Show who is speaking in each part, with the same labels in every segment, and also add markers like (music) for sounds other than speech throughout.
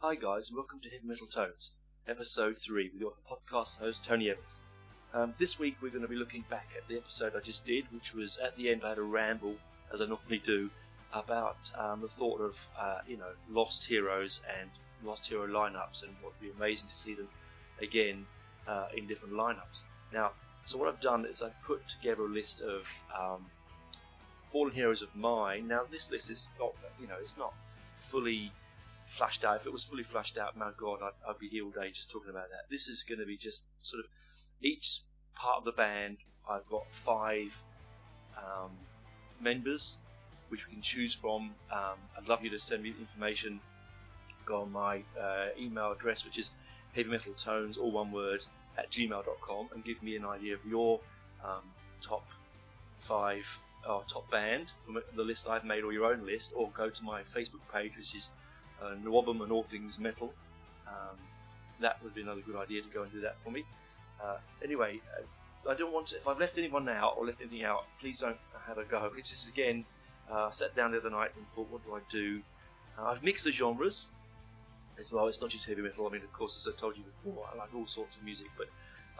Speaker 1: Hi guys, welcome to Heavy Metal Tones, episode 3 with your podcast host Tony Evans. Um, this week we're going to be looking back at the episode I just did, which was at the end I had a ramble, as I normally do, about um, the thought of, uh, you know, lost heroes and lost hero lineups and what would be amazing to see them again uh, in different lineups. Now, so what I've done is I've put together a list of um, fallen heroes of mine. Now this list is not, you know, it's not fully flashed out. If it was fully flashed out, my God, I'd, I'd be here all day just talking about that. This is going to be just sort of each part of the band. I've got five um, members which we can choose from. Um, I'd love you to send me information. Go on my uh, email address, which is heavy metal tones, all one word, at gmail.com, and give me an idea of your um, top five or top band from the list I've made, or your own list, or go to my Facebook page, which is uh, and All Things Metal. Um, that would be another good idea to go and do that for me. Uh, anyway, uh, I don't want to, if I've left anyone out or left anything out, please don't have a go. It's just again, uh, I sat down the other night and thought, what do I do? Uh, I've mixed the genres as well. It's not just heavy metal. I mean, of course, as I told you before, I like all sorts of music, but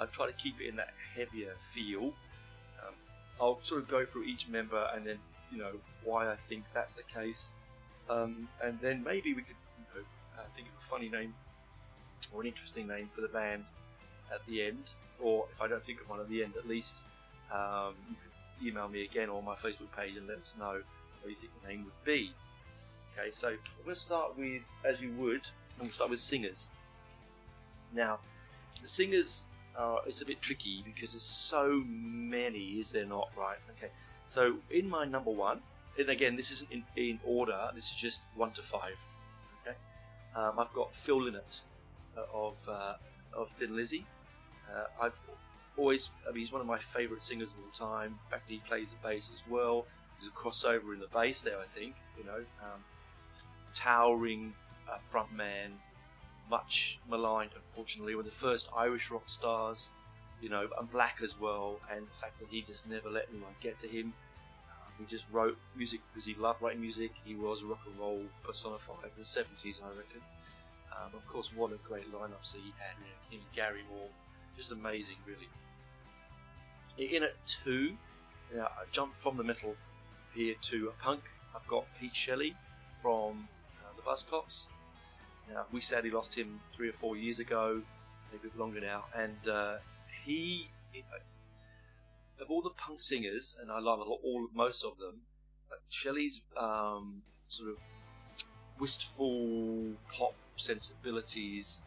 Speaker 1: I try to keep it in that heavier feel. Um, I'll sort of go through each member and then, you know, why I think that's the case. Um, and then maybe we could you know, uh, think of a funny name or an interesting name for the band at the end, or if I don't think of one at the end, at least um, you could email me again or my Facebook page and let us know what you think the name would be. Okay, so to start with, as you would, and we'll start with singers. Now, the singers are it's a bit tricky because there's so many, is there not? Right? Okay, so in my number one, and again, this isn't in, in order. This is just one to five. Okay, um, I've got Phil Lynott uh, of uh, of Thin Lizzy. Uh, I've always, I mean, he's one of my favourite singers of all time. In fact, he plays the bass as well. There's a crossover in the bass there, I think. You know, um, towering uh, frontman, much maligned, unfortunately. One of the first Irish rock stars. You know, and black as well. And the fact that he just never let anyone get to him. He just wrote music because he loved writing music. He was rock and roll personified in the 70s, I reckon. Um, of course, what a great lineups that he had. Know, Gary Moore, just amazing, really. In at two, know, I jumped from the metal here to a punk. I've got Pete Shelley from uh, the Buzzcocks. Now, we sadly lost him three or four years ago, maybe longer now, and uh, he of all the punk singers, and I love all most of them, Shelley's um, sort of wistful pop sensibilities,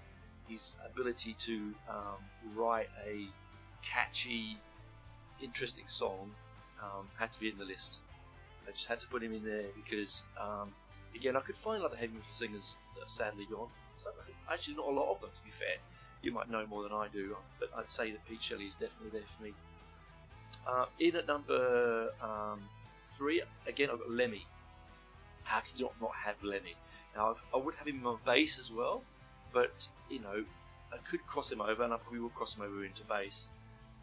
Speaker 1: his ability to um, write a catchy, interesting song, um, had to be in the list. I just had to put him in there because, um, again, I could find other heavy metal singers that are sadly gone. So, actually, not a lot of them, to be fair. You might know more than I do, but I'd say that Pete Shelley is definitely there for me. Uh, in at number um, three, again, I've got Lemmy. How can you not, not have Lemmy? Now, I've, I would have him on bass as well, but you know, I could cross him over, and I probably will cross him over into bass.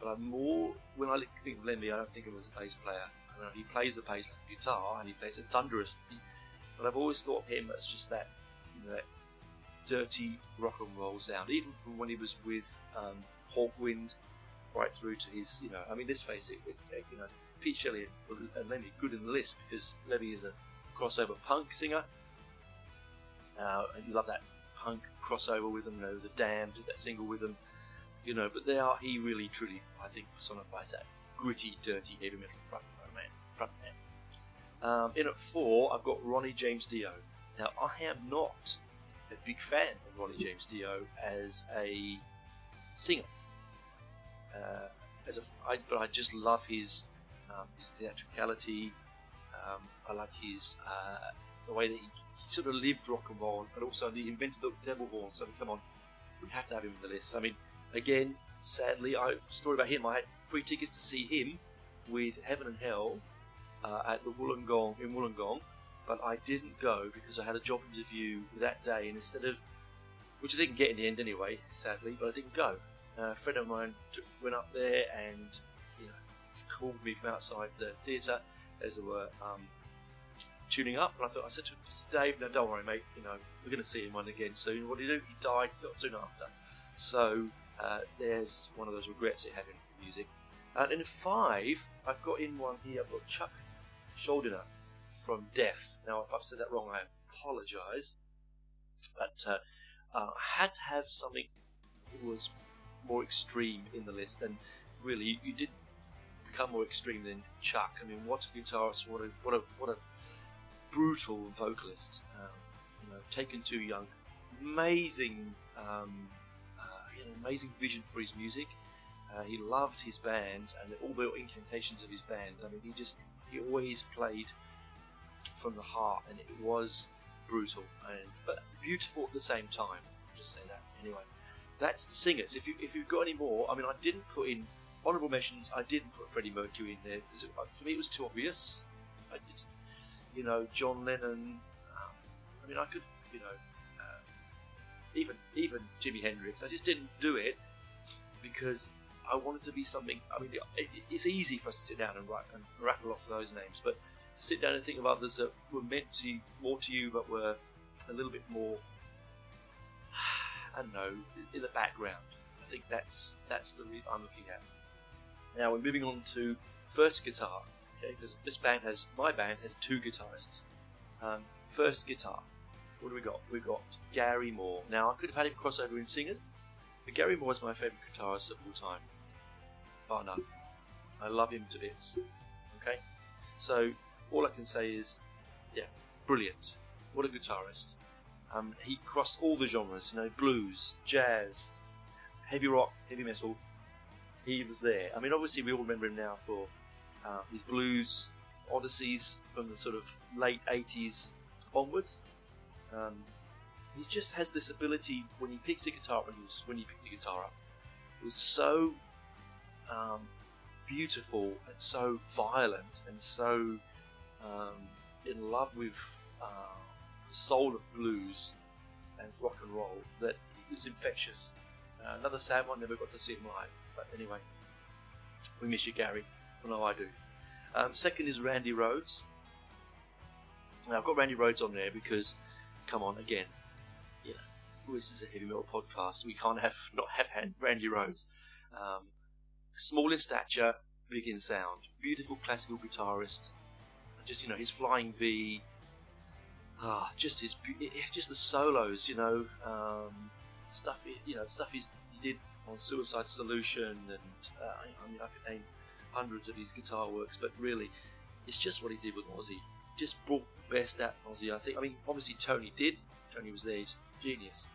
Speaker 1: But I'm more when I think of Lemmy, I don't think of him as a bass player. I know he plays the bass like guitar, and he plays it thunderously. But I've always thought of him as just that, you know, that dirty rock and roll sound, even from when he was with um, Hawkwind, right through to his, you know, I mean, let's face it, it you know, Pete Shelley and Lemmy good in the list because Lemmy is a crossover punk singer, uh, and you love that punk crossover with them, you know, the Damned did that single with them, you know, but they are, he really truly, I think, personifies that gritty, dirty heavy metal front man. Front man. Um, in at four, I've got Ronnie James Dio. Now, I am not a big fan of Ronnie James Dio as a singer. Uh, as a, I, but I just love his, um, his theatricality. Um, I like his uh, the way that he, he, sort of lived rock and roll, but also he invented the devil horn. So come on, we have to have him in the list. I mean, again, sadly, I story about him. I had free tickets to see him with Heaven and Hell uh, at the Wollongong in Wollongong, but I didn't go because I had a job interview that day, and instead of which I didn't get in the end anyway, sadly, but I didn't go. A friend of mine went up there and you know called me from outside the theatre as they were um, tuning up, and I thought I said to Dave, "No, don't worry, mate. You know we're going to see him one again soon." What did he do? He died not soon after. So uh, there's one of those regrets I had in music. And in five, I've got in one here. I've got Chuck Schuldiner from Death. Now, if I've said that wrong, I apologise. But uh, uh, I had to have something that was more extreme in the list, and really, you, you did become more extreme than Chuck. I mean, what a guitarist! What a what a what a brutal vocalist! Um, you know, taken too young, amazing, um, uh, an amazing vision for his music. Uh, he loved his band and all the incantations of his band. I mean, he just he always played from the heart, and it was brutal and but beautiful at the same time. I'll just say that anyway. That's the singers. If you if you've got any more, I mean, I didn't put in honourable mentions. I didn't put Freddie Mercury in there because uh, for me it was too obvious. I just, you know, John Lennon. Um, I mean, I could, you know, uh, even even Jimi Hendrix. I just didn't do it because I wanted to be something. I mean, it, it's easy for us to sit down and write and rattle off those names, but to sit down and think of others that were meant to more to you, but were a little bit more, I don't know, in the background. I think that's that's the re- I'm looking at. Now we're moving on to first guitar. Okay, because this band has my band has two guitarists. Um, first guitar. What do we got? We've got Gary Moore. Now I could have had him cross over in singers, but Gary Moore is my favourite guitarist of all time. Oh no, I love him to bits. Okay, so all I can say is, yeah, brilliant. What a guitarist. Um, he crossed all the genres, you know, blues, jazz, heavy rock, heavy metal. He was there. I mean, obviously, we all remember him now for uh, his blues odysseys from the sort of late 80s onwards. Um, he just has this ability when he picks the guitar when he, was, when he picked the guitar up, it was so um, beautiful and so violent and so um, in love with uh, soul of blues and rock and roll that is infectious. Uh, another sad one, never got to see him live. But anyway, we miss you, Gary. I know I do. Um, second is Randy Rhoads. Now, I've got Randy Rhoads on there because, come on, again, you know, this is a heavy metal podcast. We can't have not have Randy Rhoads. Um, small in stature, big in sound. Beautiful classical guitarist, just you know his flying V, ah, just his just the solos, you know, um, stuff you know stuff he's, he did on Suicide Solution, and uh, I mean I could name hundreds of his guitar works, but really, it's just what he did with Ozzy. Just brought the best out of Ozzy. I think. I mean, obviously Tony did. Tony was there, genius.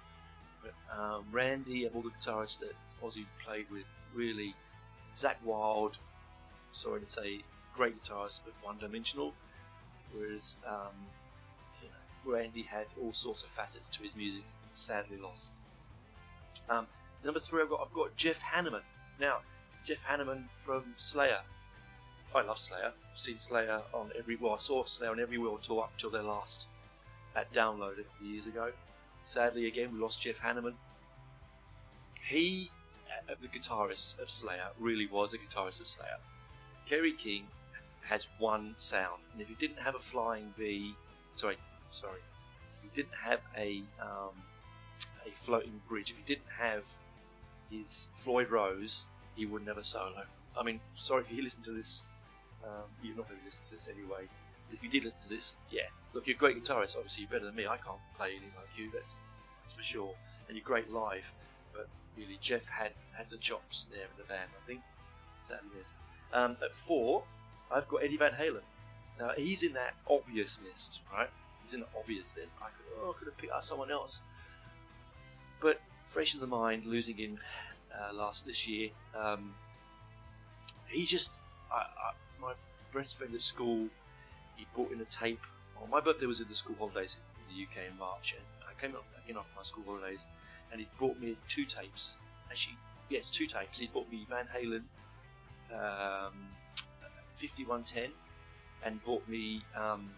Speaker 1: But um, Randy and all the guitarists that Ozzy played with, really, Zakk Wylde, Sorry to say, great guitarist, but one-dimensional. Whereas um, Randy had all sorts of facets to his music, sadly lost. Um, number three, I've got I've got Jeff Hanneman. Now, Jeff Hanneman from Slayer. I love Slayer. I've seen Slayer on every well, I saw Slayer on every world tour up till their last at Download a couple years ago. Sadly, again, we lost Jeff Hanneman. He, uh, the guitarist of Slayer, really was a guitarist of Slayer. Kerry King has one sound, and if he didn't have a flying V, sorry, sorry, he didn't have a um, a floating bridge, if he didn't have his Floyd Rose, he would never solo. I mean, sorry if you listen to this, um, you're not going to listen to this anyway. If you did listen to this, yeah, look, you're a great guitarist. Obviously, you're better than me. I can't play anything like you. That's that's for sure. And you're great live, but really, Jeff had had the chops there in the band. I think sadly missed. Um, at four, I've got Eddie Van Halen. Now he's in that obvious list, right? In the obvious list. I could, oh, I could have picked out someone else, but fresh in the mind, losing him uh, last this year. Um, he just, I, I, my best friend at school, he brought in a tape. Well, my birthday was in the school holidays in the UK in March, and I came up again after my school holidays, and he brought me two tapes. Actually, yes, two tapes. He brought me Van Halen um, 5110 and bought me um,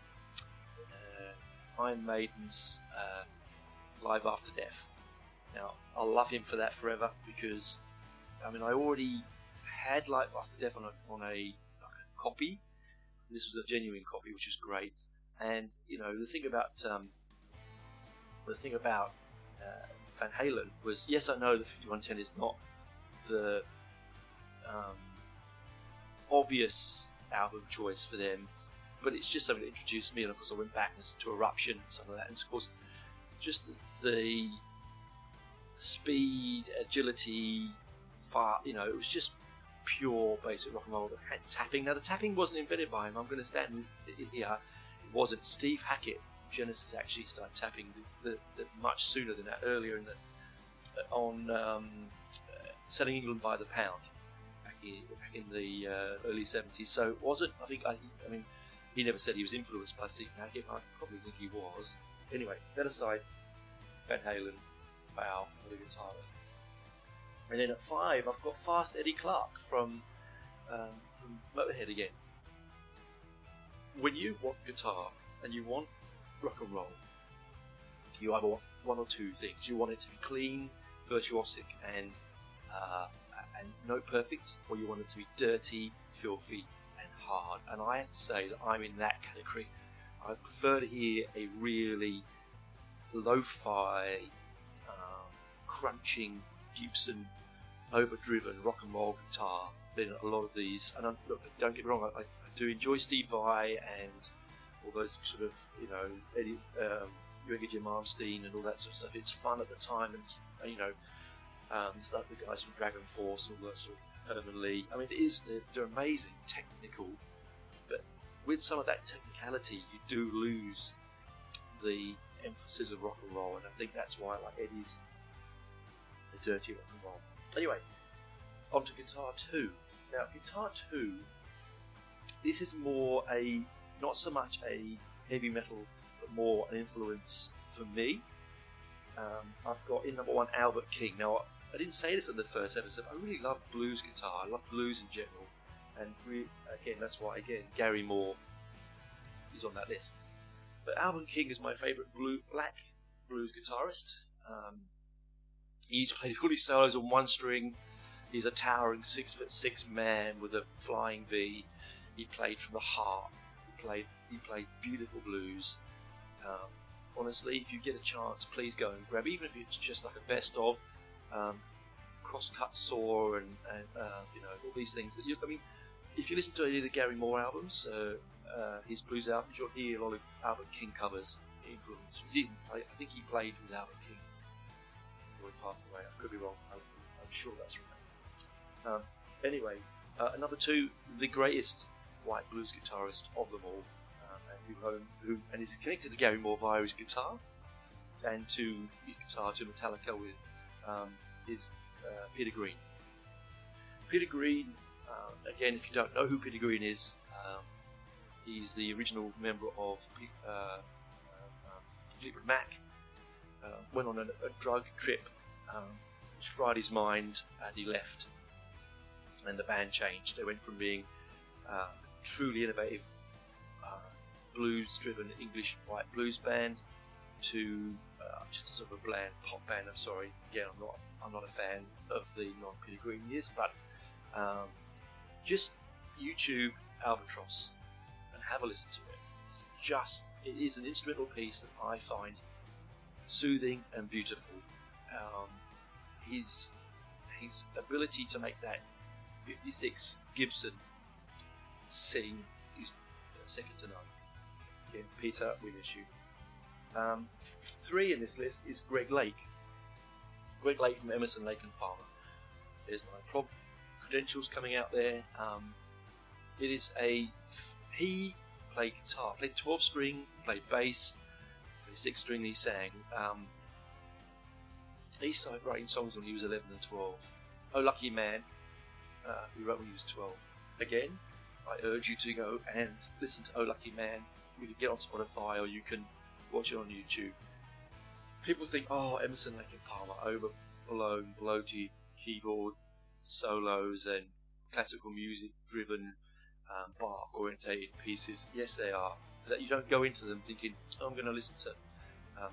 Speaker 1: Iron Maiden's uh, Live After Death. Now, I'll love him for that forever because, I mean, I already had Live After Death on a, on a, like a copy. This was a genuine copy, which was great. And, you know, the thing about, um, the thing about uh, Van Halen was, yes, I know the 5110 is not the um, obvious album choice for them, but it's just something that introduced me. And of course, I went back to Eruption and some of that. And of course, just the, the speed, agility, far, you know, it was just pure basic rock and roll. had tapping. Now, the tapping wasn't invented by him. I'm going to stand here. It wasn't. Steve Hackett, Genesis, actually started tapping the, the, the much sooner than that, earlier in the on um, uh, selling England by the pound back in, back in the uh, early 70s. So it wasn't, I think, I, I mean, he never said he was influenced by Steve Hackett. I probably think he was. Anyway, that aside, Van Halen, Bow, a guitarist. And then at five, I've got Fast Eddie Clarke from um, from Motorhead again. When you want guitar and you want rock and roll, you either want one or two things. You want it to be clean, virtuosic, and uh, and note perfect, or you want it to be dirty, filthy, hard. And I have to say that I'm in that category. I prefer to hear a really lo-fi, um, crunching Gibson overdriven rock and roll guitar than a lot of these. And I'm, look, don't get me wrong, I, I, do enjoy Steve Vai and all those sort of you know Eddie, um, Yngwie J. Malmsteen and all that sort of stuff. It's fun at the time, and you know um, stuff the guys from Dragon Force and all that sort of Herman Li. I mean, it is they're, they're amazing, technical, but with some of that technicality, you do lose the emphasis of rock and roll, and I think that's why like Eddie's the dirty rock and roll. Anyway, on to Guitar 2. Now, Guitar 2, this is more a, not so much a heavy metal, but more an influence for me. Um, I've got in number one Albert King. Now, I didn't say this in the first episode. I really love blues guitar. I love blues in general, and re- again, that's why again Gary Moore is on that list. But Albert King is my favourite blue black blues guitarist. Um, He's played all his solos on one string. He's a towering six foot six man with a flying V. He played from the heart. He played he played beautiful blues. Um, honestly, if you get a chance, please go and grab, even if it's just like a best of um, crosscut saw and, and uh, you know all these things that you. I mean, if you listen to any of the Gary Moore albums, uh, uh, his blues albums, you'll hear a lot of Albert King covers influence. I, I think he played with Albert King before he passed away. I could be wrong. I'm, I'm sure that's right. Um, anyway, uh, number two, the greatest white blues guitarist of them all, um, and who, who and is connected to Gary Moore via his guitar and to his guitar to Metallica with um, is uh, Peter Green. Peter Green, uh, again, if you don't know who Peter Green is, um, he's the original member of uh, um, Fleetwood Mac. Uh, went on a, a drug trip um, which fried his mind, and he left. And the band changed. They went from being uh, truly innovative, uh, blues-driven English white blues band to uh, just a sort of a bland pop band. I'm sorry, again, I'm not I'm not a fan of the non Peter Green years, but um, just YouTube Albatross and have a listen to it. It's just it is an instrumental piece that I find soothing and beautiful. Um, his his ability to make that 56 Gibson sing is second to none. Again, Peter, we miss you. Um, three in this list is Greg Lake. Greg Lake from Emerson, Lake and Palmer. There's my credentials coming out there. Um, it is a he played guitar, played 12 string, played bass, played 6 string. He sang. Um, he started writing songs when he was 11 and 12. Oh Lucky Man, uh, he wrote when he was 12. Again, I urge you to go and listen to Oh Lucky Man. You can get on Spotify or you can watch it on YouTube. People think, oh, Emerson, Lake and Palmer, overblown, bloated keyboard solos and classical music driven um, Bach orientated pieces. Yes, they are. That you don't go into them thinking, oh, I'm going to listen to um,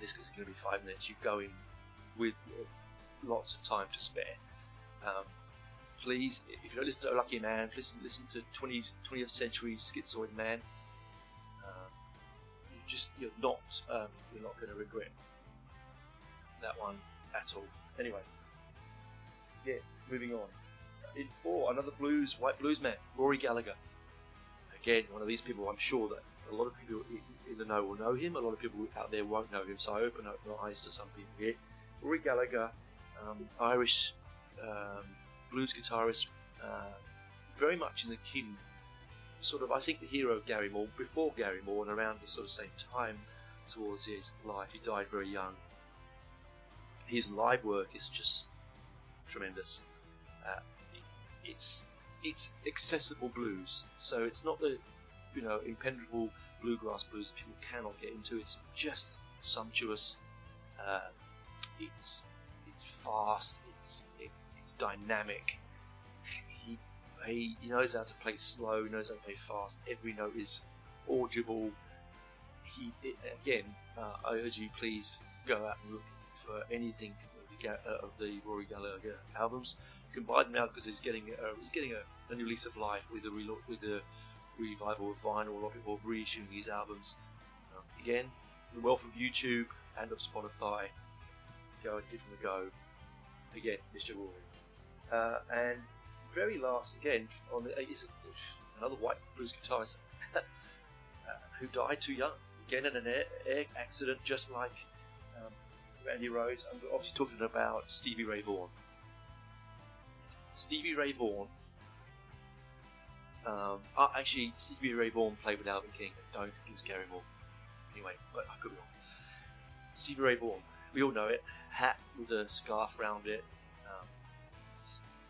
Speaker 1: this because it's going to be five minutes. You go in with lots of time to spare. Um, please, if you don't listen to Lucky Man, listen listen to 20, 20th Century Schizoid Man. Just you're not um, you're not going to regret that one at all. Anyway, yeah, moving on. In four, another blues white blues man, Rory Gallagher. Again, one of these people. I'm sure that a lot of people in the know will know him. A lot of people out there won't know him. So I open up my eyes to some people here. Rory Gallagher, um, Irish um, blues guitarist, uh, very much in the kin, sort of, I think the hero Gary Moore, before Gary Moore and around the sort of same time towards his life. He died very young. His live work is just tremendous. Uh, it's it's accessible blues, so it's not the you know impenetrable bluegrass blues that people cannot get into. It's just sumptuous. Uh, it's it's fast. It's it, it's dynamic. He he knows how to play slow. He knows how to play fast. Every note is audible. He it, again. Uh, I urge you, please go out and look for anything of the Rory Gallagher albums. You can buy them now because he's getting a, he's getting a, a, new lease of life with re- with the revival of vinyl. A lot of people reissuing these albums. Um, again, the wealth of YouTube and of Spotify. Go and give them a go. Again, Mr. Rory. Uh, and very last, again, on the, is another white blues guitarist (laughs) uh, who died too young. Again, in an air, air accident, just like um, Randy. I'm obviously talking about Stevie Ray Vaughan. Stevie Ray Vaughan. Um, uh, actually, Stevie Ray Vaughan played with Alvin King. I don't think it was Gary Moore. Anyway, but I could be wrong. Stevie Ray Vaughan. We all know it. Hat with a scarf around it. Um,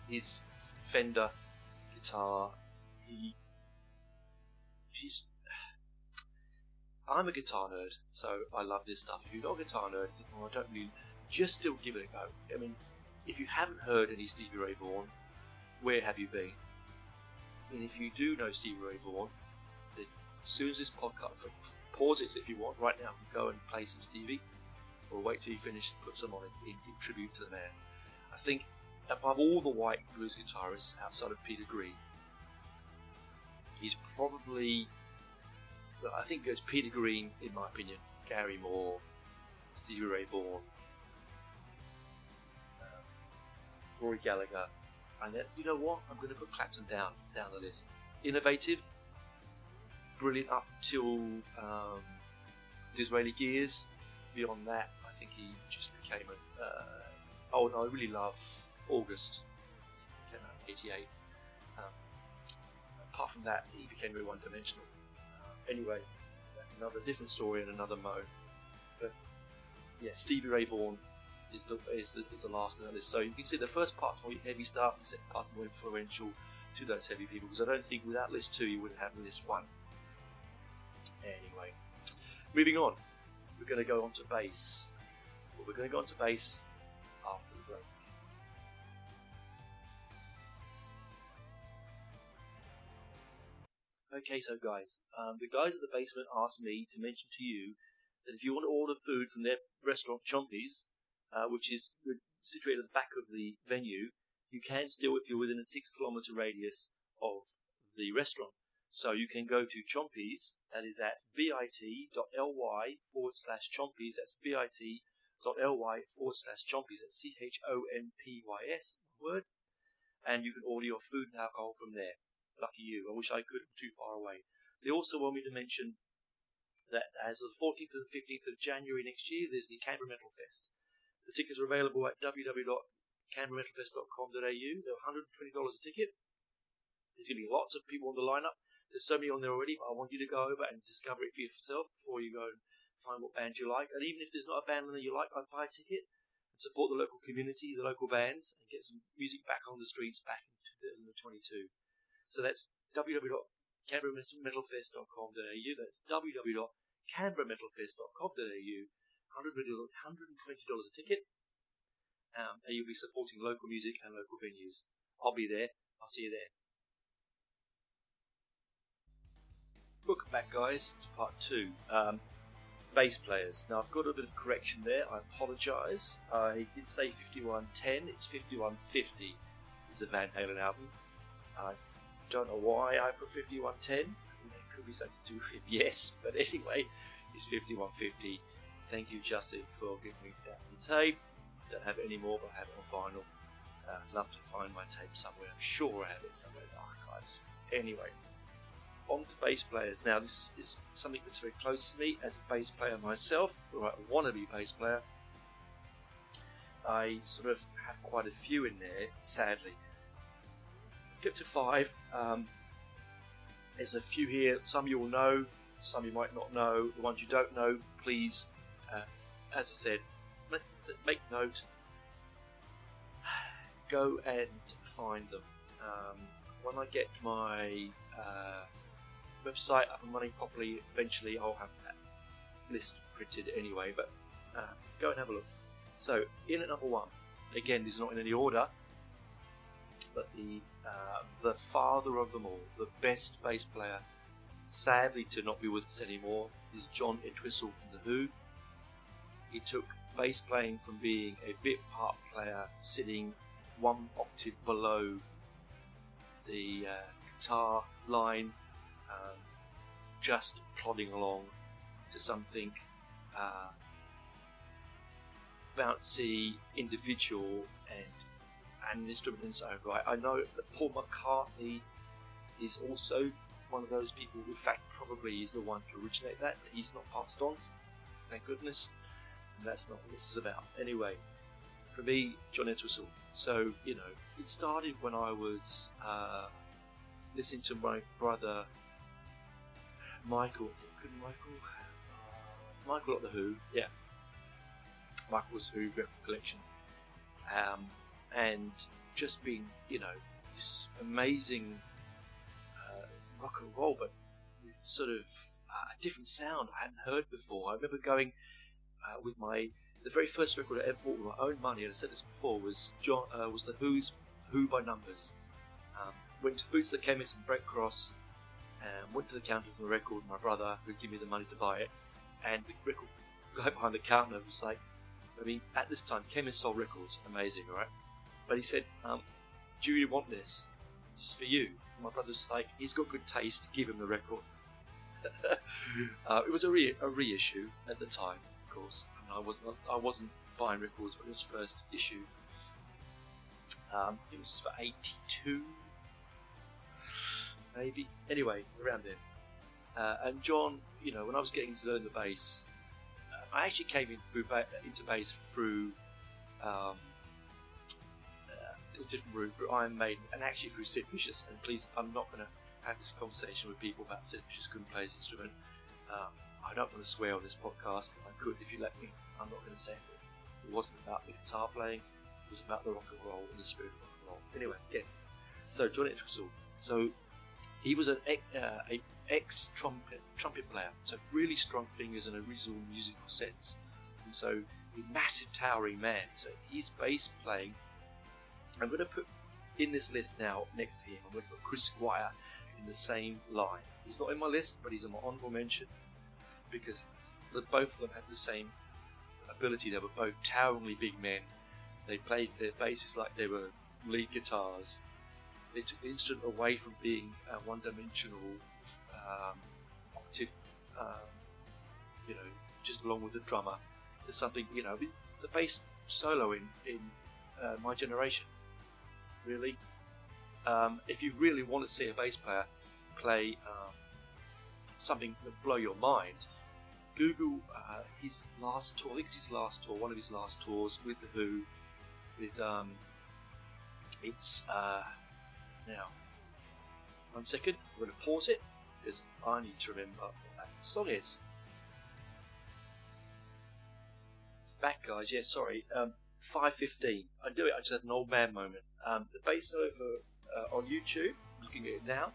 Speaker 1: his Fender guitar. He. He's I'm a guitar nerd, so I love this stuff. If you're not a guitar nerd, think, well, I don't really, just still give it a go. I mean, if you haven't heard any Stevie Ray Vaughan, where have you been? And if you do know Stevie Ray Vaughan, then as soon as this podcast, pause it if you want right now, go and play some Stevie, or wait till you finish and put some on in, in, in tribute to the man. I think above all the white blues guitarists outside of Peter Green, he's probably I think it's Peter Green, in my opinion, Gary Moore, Stevie Ray Vaughan, um, Rory Gallagher, and then you know what? I'm going to put Clapton down down the list. Innovative, brilliant up till um, Disraeli Gears. Beyond that, I think he just became a. Uh, oh no, I really love August. Came out '88. Um, apart from that, he became very one-dimensional. Anyway, that's another different story and another mode. But yeah, Stevie Ray Vaughan is the is the, is the last in that list. So you can see the first part's more heavy stuff, the second part's more influential to those heavy people. Because I don't think without list two you wouldn't have list one. Anyway, moving on, we're going to go on to bass. Well, we're going to go on to bass Okay, so guys, um, the guys at the basement asked me to mention to you that if you want to order food from their restaurant Chompys, uh, which is situated at the back of the venue, you can still if you're within a six kilometre radius of the restaurant. So you can go to Chompys, that is at bit.ly forward slash Chompys, that's bit.ly forward slash Chompys, that's C H O M P Y S, word, and you can order your food and alcohol from there. Lucky you. I wish I could, I'm too far away. They also want me to mention that as of the 14th and 15th of January next year, there's the Canberra Metal Fest. The tickets are available at www.canberrametalfest.com.au. They're $120 a ticket. There's going to be lots of people on the lineup. There's so many on there already, but I want you to go over and discover it for yourself before you go and find what band you like. And even if there's not a band that you like, I'd buy a ticket and support the local community, the local bands, and get some music back on the streets back in 2022. So that's www.canberrametalfest.com.au. That's www.canberrametalfest.com.au. $120 a ticket. Um, and you'll be supporting local music and local venues. I'll be there. I'll see you there. Welcome back, guys, to part two. Um, bass players. Now, I've got a bit of correction there. I apologise. I did say 5110. It's 5150 is the Van Halen album. Don't know why I put 5110. I think it could be something to do with (laughs) yes, but anyway, it's 5150. Thank you, Justin, for giving me that tape. Don't have it anymore, but I have it on vinyl. Uh, love to find my tape somewhere. I'm sure I have it somewhere in the archives. Anyway, on to bass players. Now, this is something that's very close to me as a bass player myself, or a wannabe bass player. I sort of have quite a few in there, sadly. Get to five. Um, there's a few here. Some you will know, some you might not know. The ones you don't know, please, uh, as I said, make, make note. (sighs) Go and find them. Um, when I get my uh, website up and running properly, eventually I'll have that list printed anyway. But uh, go and have a look. So, in at number one, again, this is not in any order, but the uh, the father of them all, the best bass player, sadly to not be with us anymore, is John Entwistle from The Who. He took bass playing from being a bit part player, sitting one octave below the uh, guitar line, um, just plodding along to something uh, bouncy, individual, and an instrument in its own right. I know that Paul McCartney is also one of those people. In fact, probably is the one to originate that. But he's not passed on, thank goodness. And that's not what this is about. Anyway, for me, John Entwistle. So you know, it started when I was uh, listening to my brother Michael. Could Michael? Uh, Michael at the Who, yeah. Michael's Who collection, um, and just being, you know, this amazing uh, rock and roll, but with sort of a different sound I hadn't heard before. I remember going uh, with my the very first record I ever bought with my own money, and I said this before, was John uh, was the Who's Who by Numbers. Um, went to Boots the Chemist in Brent Cross, and went to the counter for the record. My brother, who gave me the money to buy it, and the record guy (laughs) behind the counter was like, I mean, at this time, Chemist sold records, amazing, right? But he said, um, "Do you really want this? This is for you." And my brother's like, "He's got good taste. Give him the record." (laughs) uh, it was a, re- a reissue at the time, of course. I wasn't I wasn't buying records when it was first issued. Um, it was about '82, maybe. Anyway, around then. Uh, and John, you know, when I was getting to learn the bass, uh, I actually came in through ba- into bass through um, different route through Iron Maiden and actually through Sid Vicious. And please, I'm not going to have this conversation with people about Sid Vicious couldn't play his instrument. Um, I don't want to swear on this podcast, I could if you let me. I'm not going to say it. It wasn't about the guitar playing, it was about the rock and roll and the spirit of rock and roll. Anyway, again, so John Entwistle. So he was an uh, ex trumpet trumpet player, so really strong fingers and a reasonable musical sense, and so a massive towering man. So his bass playing. I'm going to put in this list now next to him. I'm going to put Chris Squire in the same line. He's not in my list, but he's on my honourable mention because that both of them had the same ability. They were both toweringly big men. They played their basses like they were lead guitars. They took the instrument away from being a one-dimensional um, octave, um, you know, just along with the drummer. There's something, you know, the bass solo in in uh, my generation. Really, um, if you really want to see a bass player play um, something that blow your mind, Google uh, his last tour. I think it's his last tour, one of his last tours with the Who. With um, it's uh, now one second. I'm going to pause it because I need to remember what that song is. Back, guys. Yeah, sorry. Um, five fifteen. I do it. I just had an old man moment. Um, the bass over uh, on YouTube. You can get it now.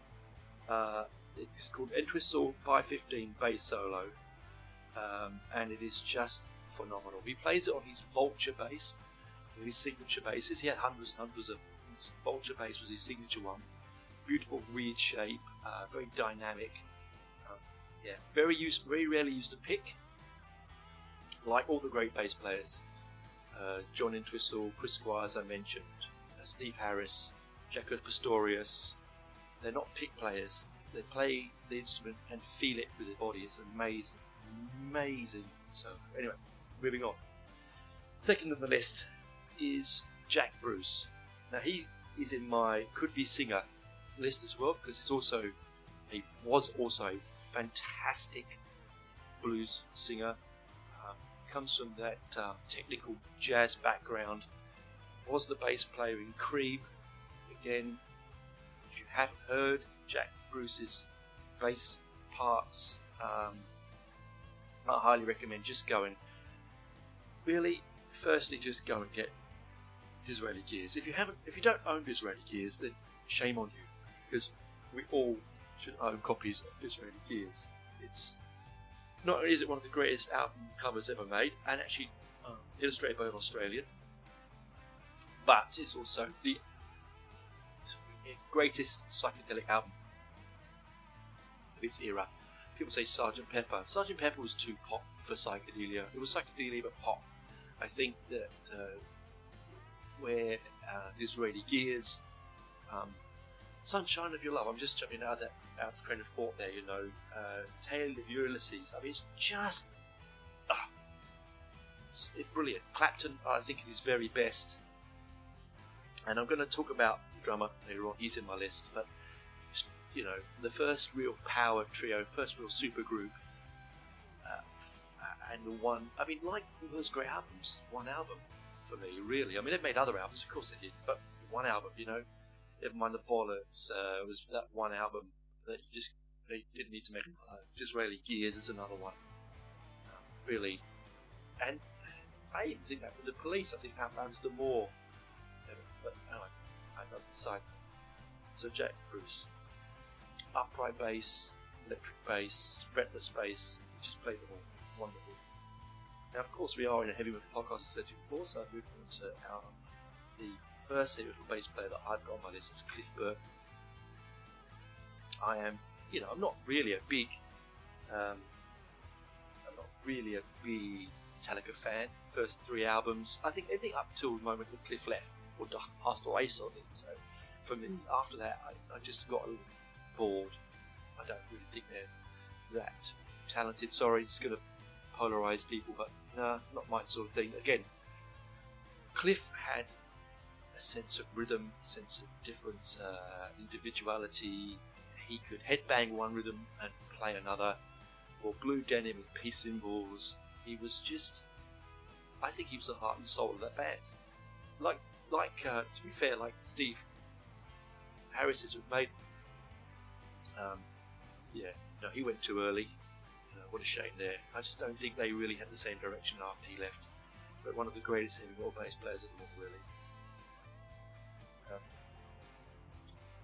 Speaker 1: Uh, it's called Entwistle 515 bass solo, um, and it is just phenomenal. He plays it on his Vulture bass, his signature basses. He had hundreds and hundreds of. His Vulture bass was his signature one. Beautiful, weird shape, uh, very dynamic. Um, yeah, very used, very rarely used a pick. Like all the great bass players, uh, John Entwistle, Chris Squire, as I mentioned, uh, Steve Harris, Jaco Pastorius. They're not pick players. They play the instrument and feel it through their body. It's amazing, amazing. So anyway, moving on. Second on the list is Jack Bruce. Now he is in my could be singer list as well because he's also he was also a fantastic blues singer. Comes from that uh, technical jazz background. Was the bass player in Cream. Again, if you haven't heard Jack Bruce's bass parts, um, I highly recommend just going. Really, firstly, just go and get Disraeli Gears. If you haven't, if you don't own Disraeli Gears, then shame on you, because we all should own copies of Disraeli Gears. It's not only is it one of the greatest album covers ever made, and actually um, illustrated by an Australian, but it's also the greatest psychedelic album of its era. People say Sgt. Pepper. Sgt. Pepper was too pop for psychedelia. It was psychedelia but pop. I think that uh, where uh, Disraeli Gears, um, Sunshine of Your Love. I'm just jumping out of that out of train of thought there. You know, uh, Tale of Ulysses. I mean, it's just ah, it's, it's brilliant. Clapton, I think, at his very best. And I'm going to talk about the drummer later on. He's in my list, but you know, the first real power trio, first real super group, uh, and the one. I mean, like those great albums, one album for me, really. I mean, they've made other albums, of course they did, but one album, you know. Never mind the bollocks. Uh, it was that one album that you just they didn't need to make. Uh, Disraeli Gears is another one, uh, really. And I even think that the police, I think Outlandos d'Amour. But anyway, I side. So Jack Bruce, upright bass, electric bass, fretless bass, just play them all. Wonderful. Now, of course, we are in a heavy metal podcast, as I said before, so I've moved on to our, the first metal bass player that I've got on my list is Cliff Burr. I am, you know, I'm not really a big, um, I'm not really a big Metallica fan. First three albums, I think everything up till the moment that Cliff left, or passed away, sort of. So, from the, after that, I, I just got a little bored. I don't really think they're that talented. Sorry, it's going to polarize people, but nah, not my sort of thing. Again, Cliff had a sense of rhythm, a sense of different uh, individuality. He could headbang one rhythm and play another, or glue denim with peace symbols. He was just, I think he was the heart and soul of that band. Like, like uh, to be fair, like Steve Harris is with Maiden. Um, yeah, no, he went too early. Uh, what a shame there. I just don't think they really had the same direction after he left. But one of the greatest heavy metal bass players in the world, really.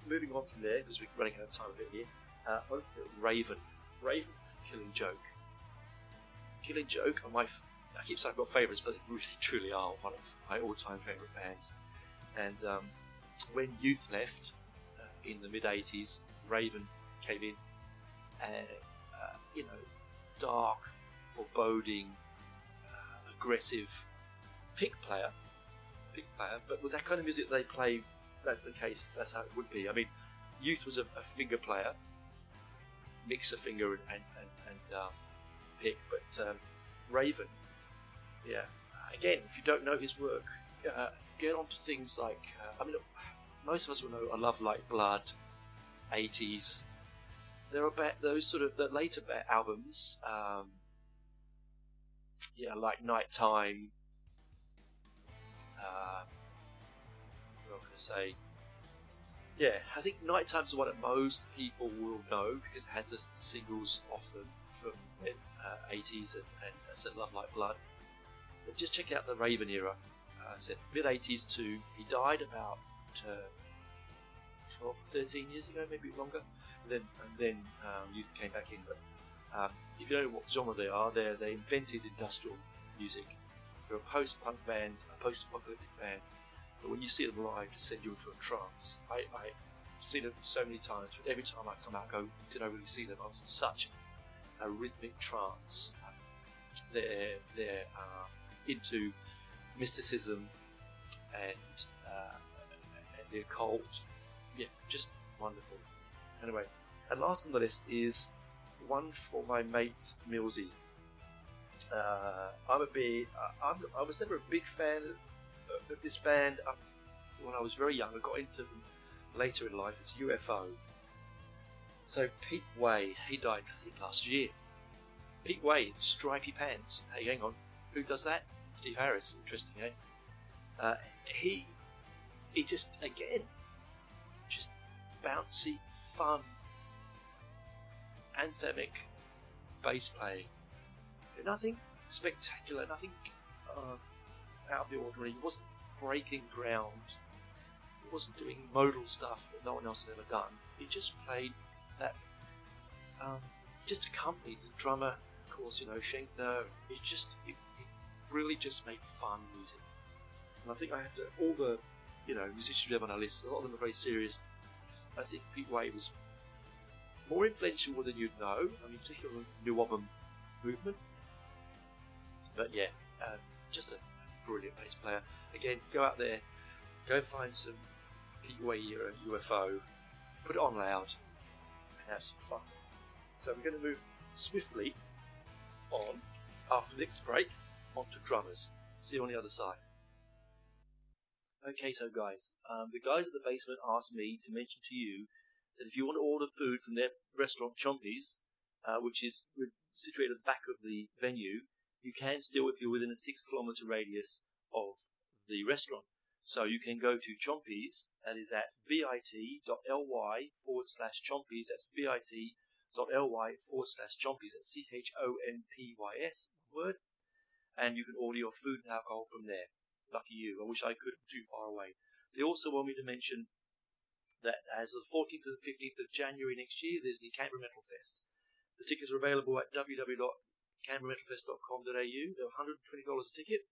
Speaker 1: Moving on from there, because we're running out of time a bit here. Uh, Raven. Raven Killing Joke. Killing Joke are my. F- I keep saying I've got favourites, but they really truly are one of my all-time favourite bands. And um, when Youth left uh, in the mid '80s, Raven came in, and uh, you know, dark foreboding, uh, aggressive pick player, pick player. But with that kind of music they play, that's the case. That's how it would be. I mean, Youth was a, a finger player, mix finger and and, and, and um, pick, but um, Raven, yeah. Again, if you don't know his work, uh, get onto things like uh, I mean, most of us will know I love like Blood, 80s. There are those sort of the later albums, um, yeah, like Nighttime. Uh, say? Yeah, I think Nighttime's the one that most people will know because it has the singles off them from the uh, 80s and, and I said Love Like Blood. But just check out the Raven era. Uh, I said mid 80s to he died about uh, 12, 13 years ago, maybe longer. And then and then um, Youth came back in. But um, if you don't know what genre they are, they they invented industrial music. They're a post-punk band, a post-apocalyptic band. But when you see them live, to send you into a trance. I, I've seen them so many times, but every time I come out, I go, did I really see them? I was in such a rhythmic trance. They're they're uh, into mysticism and uh, and the occult. Yeah, just wonderful. Anyway, and last on the list is one for my mate Millsy. Uh, I'm a big. Uh, I'm, I was never a big fan of, this band up when I was very young. I got into them later in life. It's UFO. So Pete Way, he died I think last year. Pete Way, stripy pants. Hey, hang on, who does that? Steve Harris. Interesting, eh? Uh, he, he just again, just bouncy, fun, anthemic bass playing. Nothing spectacular, nothing uh, out of the ordinary. He wasn't breaking ground. He wasn't doing modal stuff that no one else had ever done. He just played that. Um, just accompanied the drummer, of course, you know, Schenker. It just, it, it really just made fun music. And I think I have to, all the, you know, musicians we have on our list, a lot of them are very serious. I think Pete Way was more influential than you'd know. I mean, particularly the New Album movement. But yeah, um, just a brilliant bass player. Again, go out there, go and find some Pete era UFO, put it on loud, and have some fun. So we're going to move swiftly on after the next break onto drummers. See you on the other side. Okay, so guys, um, the guys at the basement asked me to mention to you that if you want to order food from their restaurant Chompys, uh, which is situated at the back of the venue, you can still if you're within a six kilometre radius of the restaurant. So you can go to Chompys, that is at bit.ly forward slash Chompys, that's bit.ly forward slash Chompys, that's C H O M P Y S, word, and you can order your food and alcohol from there. Lucky you, I wish I could, too far away. They also want me to mention that as of the 14th to the 15th of January next year, there's the Canberra Metal Fest. The tickets are available at www.canberrametalfest.com.au. They're $120 a ticket.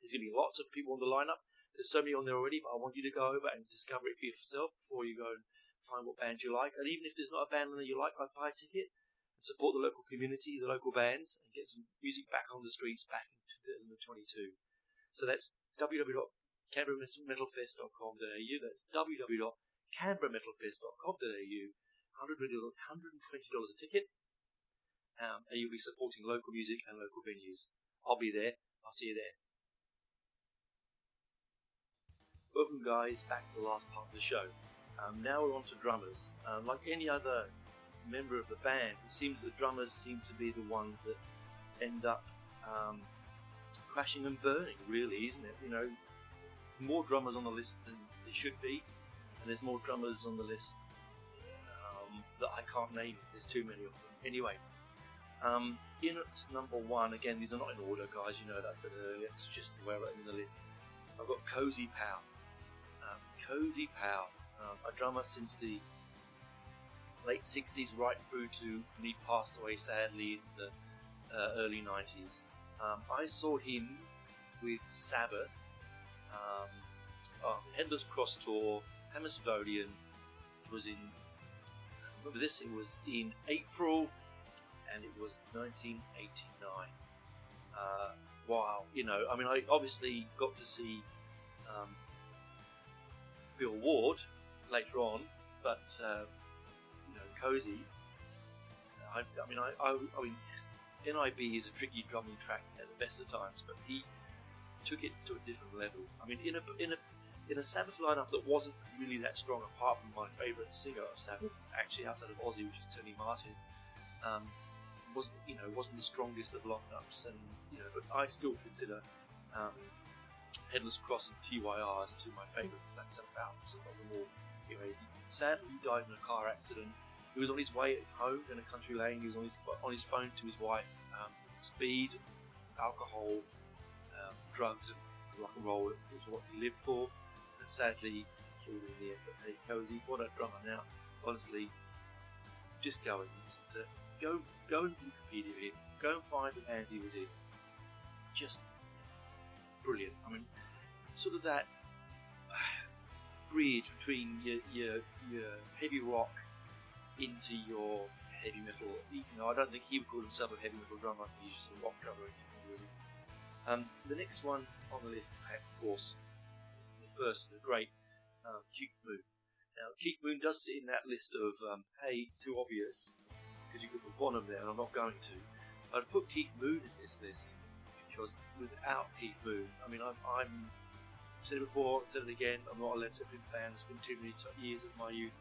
Speaker 1: There's going to be lots of people on the lineup. There's so many on there already, but I want you to go over and discover it for yourself before you go and find what band you like. And even if there's not a band that you like, buy a ticket and support the local community, the local bands, and get some music back on the streets back in 2022. So that's www.canberrametalfest.com.au. That's www.canberrametalfest.com.au. $120 a ticket. Um, and you'll be supporting local music and local venues. I'll be there. I'll see you there. Welcome, guys, back to the last part of the show. Um, now we're on to drummers. Um, like any other member of the band, it seems the drummers seem to be the ones that end up um, crashing and burning, really, isn't it? You know, there's more drummers on the list than there should be, and there's more drummers on the list um, that I can't name. There's too many of them. Anyway, um, in at number one, again, these are not in order, guys. You know that said earlier. It's just where I'm in the list. I've got Cozy Powell. Um, Cozy Powell, um, a drummer since the late 60s right through to when he passed away sadly in the uh, early 90s. Um, I saw him with Sabbath, um, oh, Headless Cross Tour, Hammersmith Odeon was in, remember this, it was in April and it was 1989. Uh, wow, you know, I mean, I obviously got to see um, Bill Ward later on, but uh, you know, Cozy. I, I mean, I, I, I mean, NIB is a tricky drumming track at the best of times, but he took it to a different level. I mean, in a in a in a Sabbath lineup that wasn't really that strong, apart from my favourite singer of Sabbath, actually outside of Ozzy, which is Tony Martin, um, wasn't you know wasn't the strongest of lineups, and you know, but I still consider um, Headless Cross and TYR as two of my favourite Black Sabbath albums of. Anyway, sadly, he died in a car accident. He was on his way home in a country lane. He was on his on his phone to his wife. Um, speed, alcohol, um, drugs, and rock and roll was what he lived for. And sadly, killed in the end. But hey, Cozy, what a drummer now. Honestly, just go and go go and Wikipedia him. Go and find the bands he was in. Just brilliant. I mean, sort of that bridge between your, your your heavy rock into your heavy metal. Even though I don't think he would call himself a heavy metal drummer, he's just a rock drummer. Really. Um, the next one on the list, of course, the first, the great um, Keith Moon. Now, Keith Moon does sit in that list of, um, hey, too obvious, because you could put Bonham there, and I'm not going to. I'd put Keith Moon in this list because without Keith Moon, I mean, I'm, I'm said it before, said it again. I'm not a Led Zeppelin fan. It's been too many years of my youth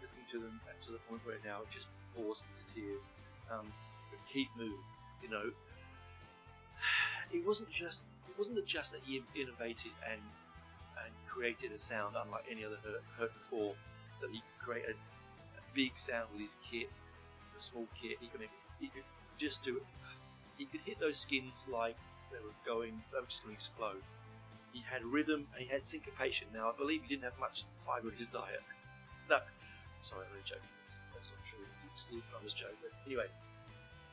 Speaker 1: listening to them to the point where now it just bores me to tears. Um, but Keith Moon, you know, (sighs) it wasn't just it wasn't just that he innovated and and created a sound unlike any other heard before. That he could create a, a, big sound with his kit, a small kit. He could he could just do it. He could hit those skins like they were going, they were just going to explode. He had rhythm and he had syncopation. Now, I believe he didn't have much fibre in his diet. No, sorry, I'm really joking. That's, that's not true. I was joking. But anyway,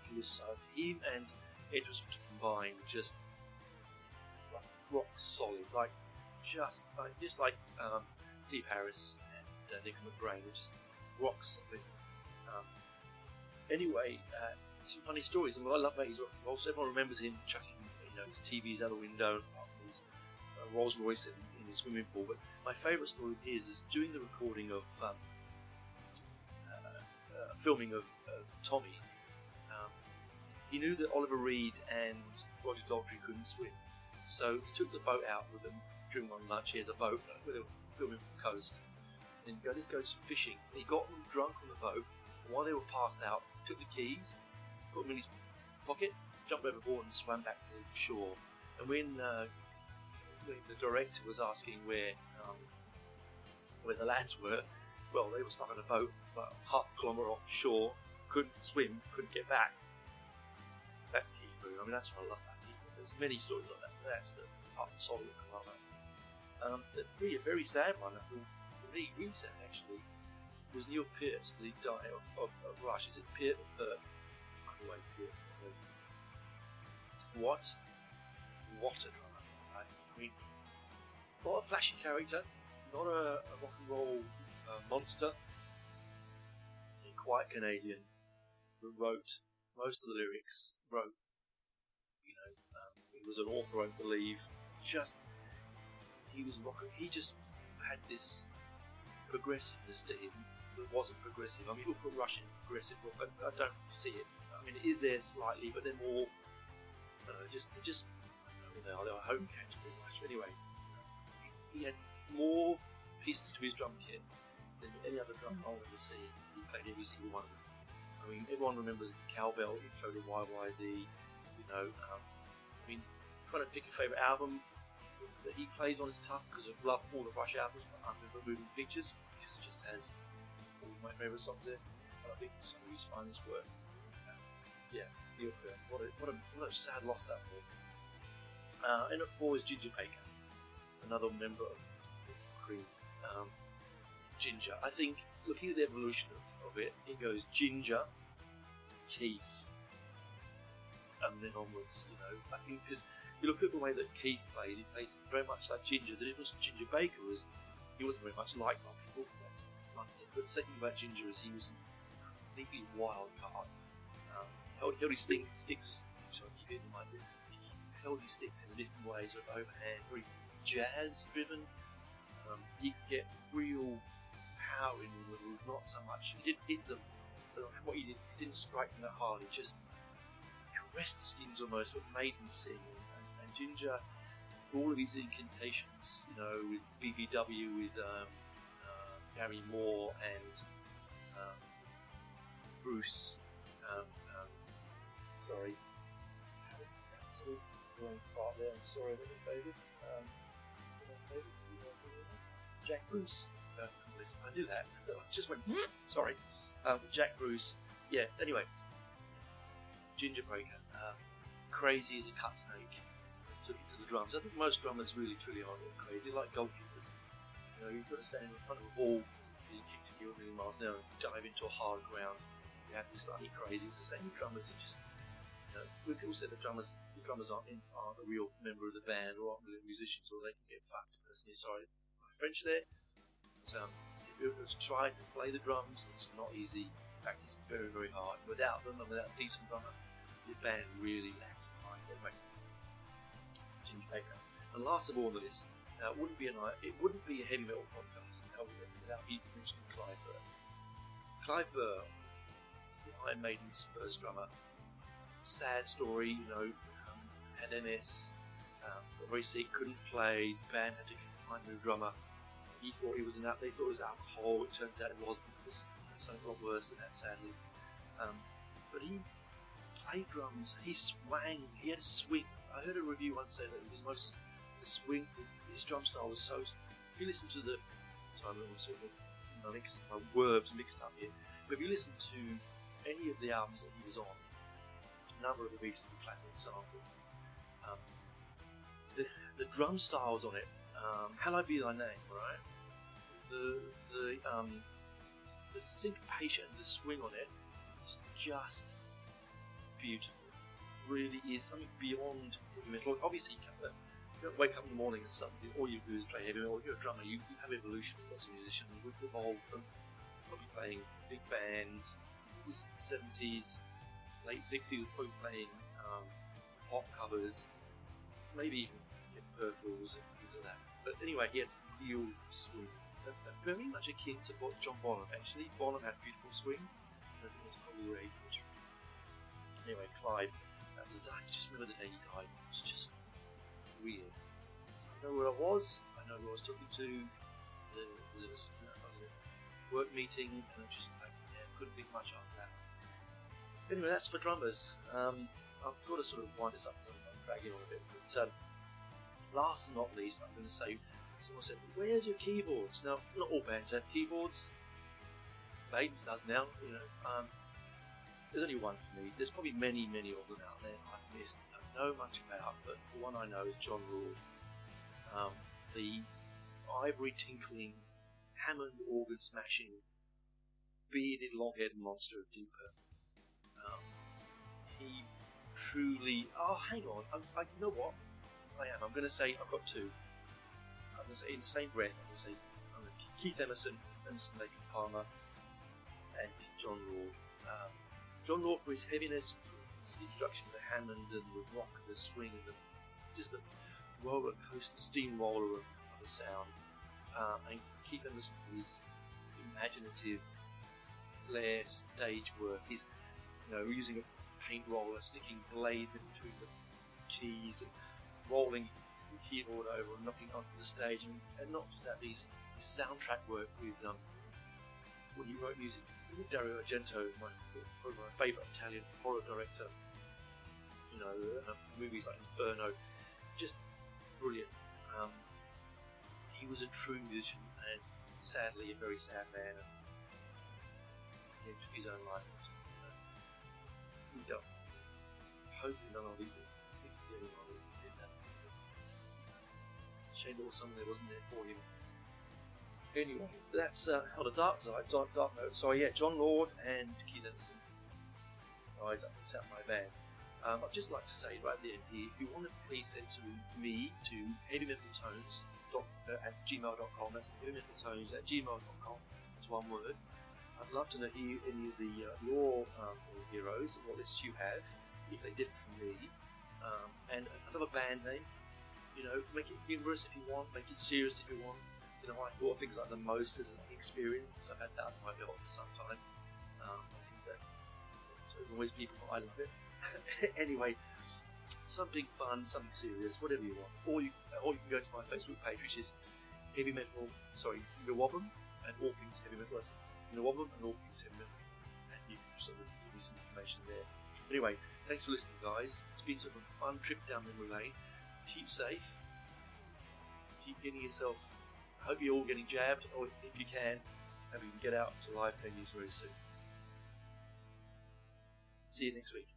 Speaker 1: he was so him and Edwards combined just like rock solid, like just like just like um, Steve Harris and uh, Nick McBrain, just rock solid. Um, anyway, uh, some funny stories, and what I love about his rock and so everyone remembers him chucking you know his TVs out the window, his uh, Rolls Royce in, in his swimming pool. But my favourite story of his is during the recording of um, uh, filming of, of Tommy. Um, he knew that Oliver Reed and Roger Daltrey couldn't swim, so he took the boat out with them during one lunch. He has a boat where they were filming from the coast. And go, let's go fishing. He got them drunk on the boat, and while they were passed out, took the keys, put them in his pocket, jumped overboard, and swam back to the shore. And when, uh, when the director was asking where um, where the lads were, well, they were stuck on a boat about half a kilometre offshore, couldn't swim, couldn't get back. That's Keith Moon. I mean, that's what I love about people. There's many stories like that. That's the part of the I love that. Um, the three, a very sad one, I feel, for me, really sad actually, was Neil Peart, he died of, of, of Rush. Is it Peart or. What? What a drummer. I mean, not a flashy character, not a, a rock and roll uh, monster, a quiet Canadian who wrote most of the lyrics, wrote, you know, um, he was an author, I believe, just, he was rock, he just had this progressiveness to him that wasn't progressive. I mean, people put Rush in progressive rock, but I don't see it. I mean, it is there slightly, but they're more, uh, just, just, I don't know, they are, home catch pretty much. Anyway, he had more pieces to his drum kit than any other drum I've ever seen. He played every single one of them. I mean, everyone remembers the cowbell intro to YYZ. You know, um, I mean, trying to pick a favourite album that he plays on is tough because I love all the Rush albums, but I'm never moving pictures because it just has all my favourite songs there. And I think some of his finest work. Um, yeah, Neil Peart. What a, what, a, what a sad loss that was. Uh, and at four is Ginger Baker, another member of Cream. Um, Ginger. I think looking at the evolution of, of it, it goes Ginger, Keith, and then onwards. You know, I think because you look at the way that Keith plays, he plays very much like Ginger. The difference with Ginger Baker was he wasn't very much liked by people. But the second Ginger is he was completely wild card. Um, held, held his stick, sticks. Sorry, keep it in mind. He held his sticks in different way, sort of overhand, very jazz driven. Um, he could get real power in the move, not so much. He didn't hit them. But what he did, he didn't strike them that hard. He just caressed the skins almost, but made them sing. And, and Ginger, for all of his incantations, you know, with BBM, with um, Gary Moore and um, Bruce. Um, um, sorry. Going far there. I'm sorry, let me say this. Um, I say this? Jack Bruce. Uh, I knew that. (laughs) I just went, sorry. Um, Jack Bruce. Yeah, anyway. Ginger Baker. Uh, crazy as a cut snake. Took it to the drums. I think most drummers really, truly are crazy, like goalkeepers. You know, you've got to stand in front of a ball, being kicked at you a million miles an hour, and dive into a hard ground. You have to be slightly crazy. It's the same drummers. Are just, you know, when people say that drummers, the drummers aren't, in, aren't a real member of the band or aren't really musicians, or they can get fucked. Personally, sorry, my French there. But, um, if you try to play the drums, it's not easy. In fact, it's very, very hard. Without them and without a decent drummer, your band really lacks behind. Ginger Baker. And last of all on the list, now it wouldn't be a it wouldn't be a heavy metal podcast without mentioning Clive Burr. Clive Burr, Iron Maiden's first drummer. Sad story, you know, um, had MS, um, sick, couldn't play. The Band had to find a new drummer. He thought he was an they thought it was alcohol. It turns out it was because something a lot worse than that, sadly. Um, but he played drums. He swang. He had a swing. I heard a review once say that it was most the swing. His drum style was so. If you listen to the, sorry, I'm of my, words mixed up here. But if you listen to any of the albums that he was on, a Number of the is a classic example. Um, the, the drum styles on it, um, "Hallowed Be Thy Name," right? The the um, the syncopation, the swing on it, is just beautiful. Really is something beyond heavy metal. Obviously, you don't wake up in the morning and suddenly all you do is play heavy metal. You're a drummer. You, you have evolution as a musician. We've evolved from probably playing big band. This is the seventies, late sixties. Probably playing um, pop covers, maybe even get purples and things like that. But anyway, he had real swing. Very much akin to what John Bonham actually. Bonham had beautiful swing. I think that's probably where he Anyway, Clive, uh, I just remember the day he died. It was just weird. I know where I was. I know who I was talking to. There was, I was a work meeting, and I just like, yeah, couldn't think much after that. Anyway, that's for drummers. Um, I've got to sort of wind this up. I'm dragging on a bit, but um, last and not least, I'm going to say. Someone said, "Where's your keyboards?" Now, not all bands have keyboards. Maidens does now. You know, um, there's only one for me. There's probably many, many of them out there I've missed, I know much about, but the one I know is Jon Lord. Um, the ivory tinkling, Hammond organ smashing, bearded long-haired monster of Deeper. Um, he truly. Oh, hang on. I, I, you know what? I am. I'm going to say I've got two. I'm going to say in the same breath. I'm going to say I'm Keith Emerson, Emerson, Lake and Palmer, and Jon Lord. Um, Jon Lord for his heaviness, his introduction to Hammond and the rock and the swing and the, just the roller coaster steamroller of, of the sound. Um, and Keith Emerson his imaginative flair stage work. He's you know using a paint roller, sticking blades in between the keys and rolling the keyboard over and knocking onto the stage. And, and not just that, his, his soundtrack work with um, when he wrote music Dario Argento, my, probably my favourite Italian horror director. You know, uh, movies like Inferno, just brilliant. Um, he was a true musician and sadly a very sad man. And he took his own life. We don't. Hopefully, none of you think there's anyone that did that. Shame there was someone that wasn't there for him. Anyway, that's uh, on a dark side, dark, dark note. So yeah, Jon Lord and Keith Emerson, guys up in my band. Um, I'd just like to say right at the end here, if you want to please send to me to heavymetaltones at gmail.com. That's heavymetaltones at gmail.com. That's one word. I'd love to know any, any of the uh, your um, heroes, what lists you have, if they differ from me, um, and another band name. You know, make it humorous if you want, make it serious if you want. You know, I thought of things like the most as an experience. I've had that on my belt for some time. Um, I think that always people, I love it. (laughs) anyway, something fun, something serious, whatever you want. Or you, or you can go to my Facebook page, which is Heavy Metal, sorry, Nawabum, and All Things Heavy Metal. Nawabum and All Things Heavy Metal. And you can sort of give me some information there. Anyway, thanks for listening, guys. It's been sort of a fun trip down memory lane. Keep safe. Keep getting yourself. Hope you're all getting jabbed, or if you can, maybe you can get out to live venues very soon. See you next week.